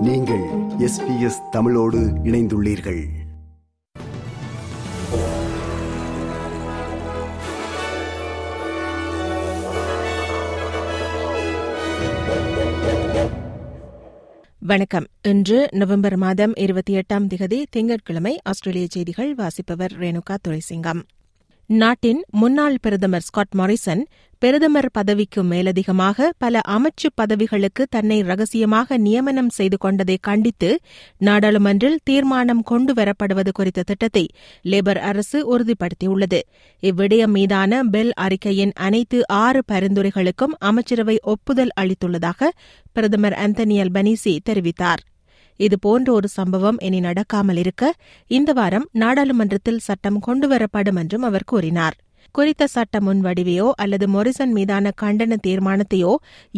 நீங்கள் S B S தமிழோடு இணைந்துள்ளீர்கள். வணக்கம். இன்று நவம்பர் மாதம் இருபத்தி எட்டாம் திகதி திங்கட்கிழமை ஆஸ்திரேலிய செய்திகள் வாசிப்பவர் ரேணுகா துரைசிங்கம். நாட்டின் முன்னாள் பிரதமர் ஸ்காட் மாரிசன் பிரதமர் பதவிக்கு மேலதிகமாக பல அமைச்சு பதவிகளுக்கு தன்னை ரகசியமாக நியமனம் செய்து கொண்டதை கண்டித்து நாடாளுமன்றில் தீர்மானம் கொண்டுவரப்படுவது குறித்த திட்டத்தை லேபர் அரசு உறுதிப்படுத்தியுள்ளது. இவ்விடயம் மீதான பெல் அறிக்கையின் அனைத்து ஆறு பரிந்துரைகளுக்கும் அமைச்சரவை ஒப்புதல் அளித்துள்ளதாக பிரதமர் அந்தனி அல்பனீசி தெரிவித்தார். இதுபோன்ற ஒரு சம்பவம் இனி நடக்காமல் இருக்க இந்த வாரம் நாடாளுமன்றத்தில் சட்டம் கொண்டுவரப்படும் என்றும் அவர் கூறினார் குறித்த சட்ட முன்வடிவையோ அல்லது மொரிசன் மீதான கண்டன தீர்மானத்தையோ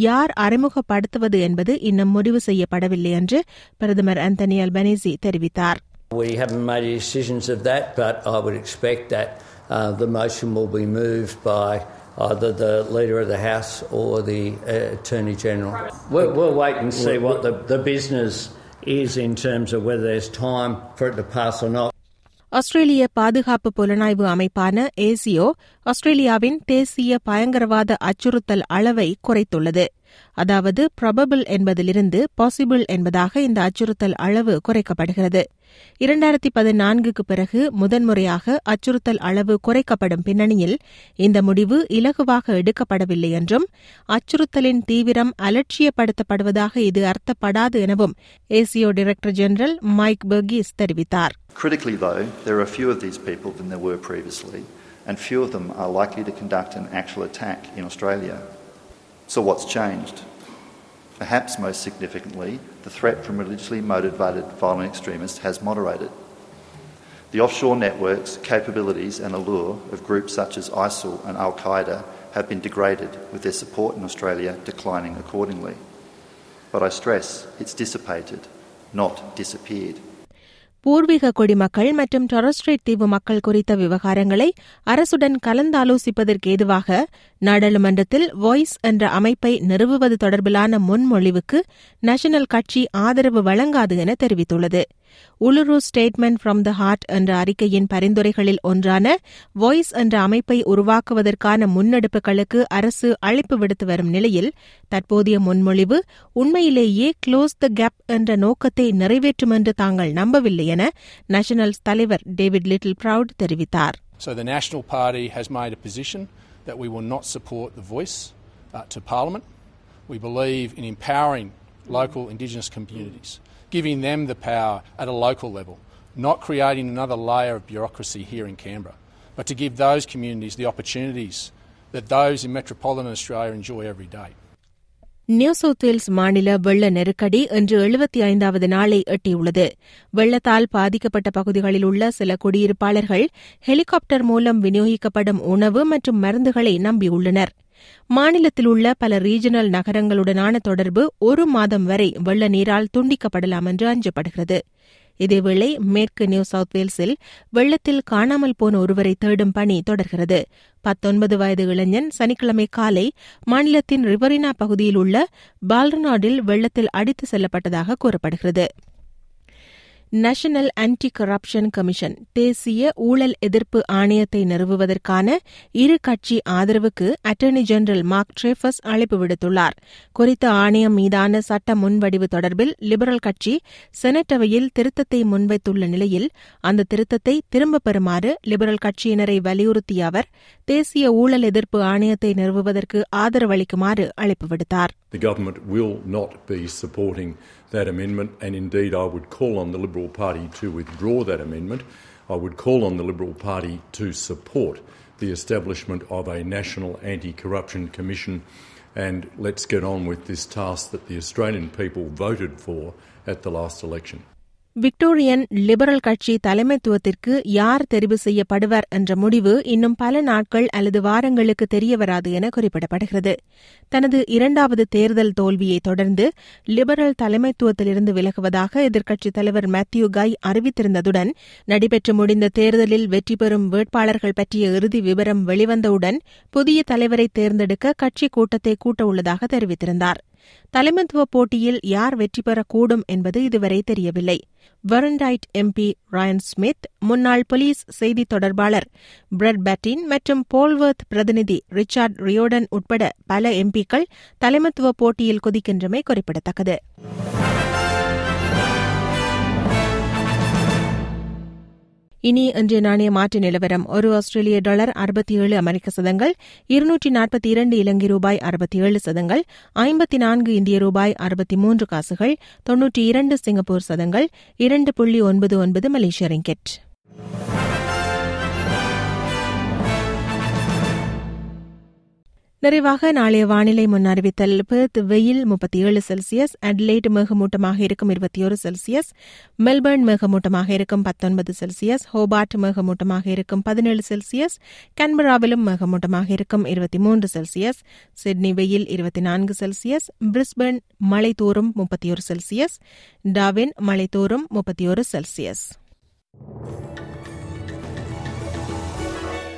யார் அறிமுகப்படுத்துவது என்பது இன்னும் முடிவு செய்யப்படவில்லை என்று பிரதமர் அந்தனி அல்பனீசி தெரிவித்தார் We haven't made any decisions of that, but I would expect that uh, the motion will be moved by either the Leader of the House or the uh, Attorney General. We'll, we'll wait and see what the, the business is in terms of whether there's time for it to pass or not. ஆஸ்திரேலிய பாதுகாப்பு புலனாய்வு அமைப்பான ஏசியோ ஆஸ்திரேலியாவின் தேசிய பயங்கரவாத அச்சுறுத்தல் அளவை குறைத்துள்ளது அதாவது ப்ரபபிள் என்பதிலிருந்து பாசிபிள் என்பதாக இந்த அச்சுறுத்தல் அளவு குறைக்கப்படுகிறது இரண்டாயிரத்தி பதினான்குக்கு பிறகு முதன்முறையாக அச்சுறுத்தல் அளவு குறைக்கப்படும் பின்னணியில் இந்த முடிவு இலகுவாக எடுக்கப்படவில்லை என்றும் அச்சுறுத்தலின் தீவிரம் அலட்சியப்படுத்தப்படுவதாக இது அர்த்தப்படாது எனவும் ASIO director general Mike Burgess தெரிவித்தார் Critically, though, there are fewer of these people than there were previously, and few of them are likely to conduct an actual attack in Australia. So, what's changed? Perhaps most significantly, the threat from religiously motivated violent extremists has moderated. The offshore networks, capabilities, and allure of groups such as ISIL and Al Qaeda have been degraded, with their support in Australia declining accordingly. But I stress it's dissipated, not disappeared. பூர்வீக குடிமக்கள் மற்றும் Torres Strait தீவு மக்கள் குறித்த விவகாரங்களை அரசுடன் கலந்தாலோசிப்பதற்கு ஏதுவாக நாடாளுமன்றத்தில் வாய்ஸ் என்ற அமைப்பை நிறுவுவது தொடர்பிலான முன்மொழிவுக்கு நேஷனல் கட்சி ஆதரவு வழங்காது என தெரிவித்துள்ளது. Uluru statement from the heart என்ற அறிக்கையின் பரிந்துரைகளில் ஒன்றான வாய்ஸ் என்ற அமைப்பை உருவாக்குவதற்கான முன்னெடுப்புகளுக்கு அரசு அழைப்பு விடுத்து வரும் நிலையில் தற்போதைய முன்மொழிவு உண்மையிலேயே க்ளோஸ் த கேப் என்ற நோக்கத்தை நிறைவேற்றும் என்று தாங்கள் நம்பவில்லை என நேஷனல் தலைவர் டேவிட் லிட்டில் ப்ரவுட் தெரிவித்தார். So the National Party has made a position that we will not support the voice uh, to Parliament. We believe in empowering local Indigenous communities, giving them the power at a local level, not creating another layer of bureaucracy here in Canberra, but to give those communities the opportunities that those in metropolitan Australia enjoy every day. New South Wales மாநில வெள்ள நெருக்கடி இன்று எழுபத்தி ஐந்தாவது நாளை எட்டியுள்ளது. வெள்ளத்தால் பாதிக்கப்பட்ட பகுதிகளில் உள்ள சில குடியிருப்பாளர்கள் ஹெலிகாப்டர் மூலம் விநியோகிக்கப்படும் உணவு மற்றும் மருந்துகளை நம்பியுள்ளனர். மாநிலத்தில் உள்ள பல ரீஜனல் நகரங்களுடனான தொடர்பு ஒரு மாதம் வரை வெள்ள நீரால் துண்டிக்கப்படலாம் என்று அஞ்சப்படுகிறது. இதேவேளை மேற்கு நியூ சவுத் வேல்ஸில் வெள்ளத்தில் காணாமல் போன ஒருவரை தேடும் பணி தொடர்கிறது. பத்தொன்பது வயது இளைஞன் சனிக்கிழமை காலை மாநிலத்தின் ரிவரினா பகுதியில் உள்ள பால்ரநாடில் வெள்ளத்தில் அடித்து செல்லப்பட்டதாக கூறப்படுகிறது. நேஷனல் ஆன்டி கரப்ஷன் கமிஷன் தேசிய ஊழல் எதிர்ப்பு ஆணையத்தை நிறுவுவதற்கான இரு கட்சி ஆதரவுக்கு அட்டர்னி ஜெனரல் மார்க் ட்ரேஃபஸ் அழைப்பு விடுத்துள்ளார். குறித்த ஆணையம் மீதான சட்ட முன்வடிவு தொடர்பில் லிபரல் கட்சி செனட் அவையில் திருத்தத்தை முன்வைத்துள்ள நிலையில் அந்த திருத்தத்தை திரும்பப் பெறுமாறு லிபரல் கட்சியினரை வலியுறுத்திய அவர் தேசிய ஊழல் எதிர்ப்பு ஆணையத்தை நிறுவுவதற்கு ஆதரவளிக்குமாறு அழைப்பு விடுத்தார். The government will not be supporting that amendment, and indeed, I would call on the Liberal Party to withdraw that amendment. I would call on the Liberal Party to support the establishment of a National Anti Corruption Commission, and let's get on with this task that the Australian people voted for at the last election. Victorian Liberal கட்சி தலைமைத்துவத்திற்கு யார் தெரிவு செய்யப்படுவர் என்ற முடிவு இன்னும் பல நாட்கள் அல்லது வாரங்களுக்கு தெரியவராது என குறிப்பிடப்படுகிறது. தனது இரண்டாவது தேர்தல் தோல்வியை தொடர்ந்து லிபரல் தலைமைத்துவத்திலிருந்து விலகுவதாக எதிர்க்கட்சித் தலைவர் மேத்யூ கை அறிவித்திருந்ததுடன் நடைபெற்று முடிந்த தேர்தலில் வெற்றி பெறும் வேட்பாளர்கள் பற்றிய இறுதி விவரம் வெளிவந்தவுடன் புதிய தலைவரை தேர்ந்தெடுக்க கட்சி கூட்டத்தை கூட்டவுள்ளதாக தெரிவித்திருந்தாா் தெரிவித்திருந்தார். தலைமத்துவ போட்டியில் யார் வெற்றி பெறக்கூடும் என்பது இதுவரை தெரியவில்லை. வெரண்டைட் எம்பி ரயன் ஸ்மித் முன்னாள் போலீஸ் செய்தி தொடர்பாளர் பிரெட் பேட்டின் மற்றும் போல்வர்த் பிரதிநிதி ரிச்சார்ட் ரியோடன் உட்பட பல எம்பிக்கள் தலைமத்துவ போட்டியில் குதிக்கின்றமை குறிப்பிடத்தக்கது. இனி இன்றைய நாணய மாற்று நிலவரம். ஒரு ஆஸ்திரேலிய டாலர் அறுபத்தி ஏழு அமெரிக்க சதங்கள் இருநூற்றி நாற்பத்தி இரண்டு இலங்கை ரூபாய் அறுபத்தி ஏழு சதங்கள் ஐம்பத்தி நான்கு இந்திய ரூபாய் அறுபத்தி மூன்று காசுகள் தொன்னூற்றி இரண்டு சிங்கப்பூர் சதங்கள் இரண்டு புள்ளி ஒன்பது ஒன்பது மலேசிய ரிங்கெட். நிறைவாக நாளைய வானிலை முன்னறிவித்தல் பெர்த் வெயில் முப்பத்தி ஏழு செல்சியஸ் அட்லைட் மேகமூட்டமாக இருக்கும் இருபத்தி ஒரு செல்சியஸ் மெல்பர்ன் மேகமூட்டமாக இருக்கும் பத்தொன்பது செல்சியஸ் ஹோபார்ட் மேகமூட்டமாக இருக்கும் பதினேழு செல்சியஸ் கன்பராவிலும் மேகமூட்டமாக இருக்கும் இருபத்தி மூன்று செல்சியஸ் சிட்னி வெயில் இருபத்தி நான்கு செல்சியஸ் பிரிஸ்பர்ன் மழை தோறும் முப்பத்தி ஒரு செல்சியஸ் டாவின் மழை தோறும் முப்பத்தி ஒரு செல்சியஸ்.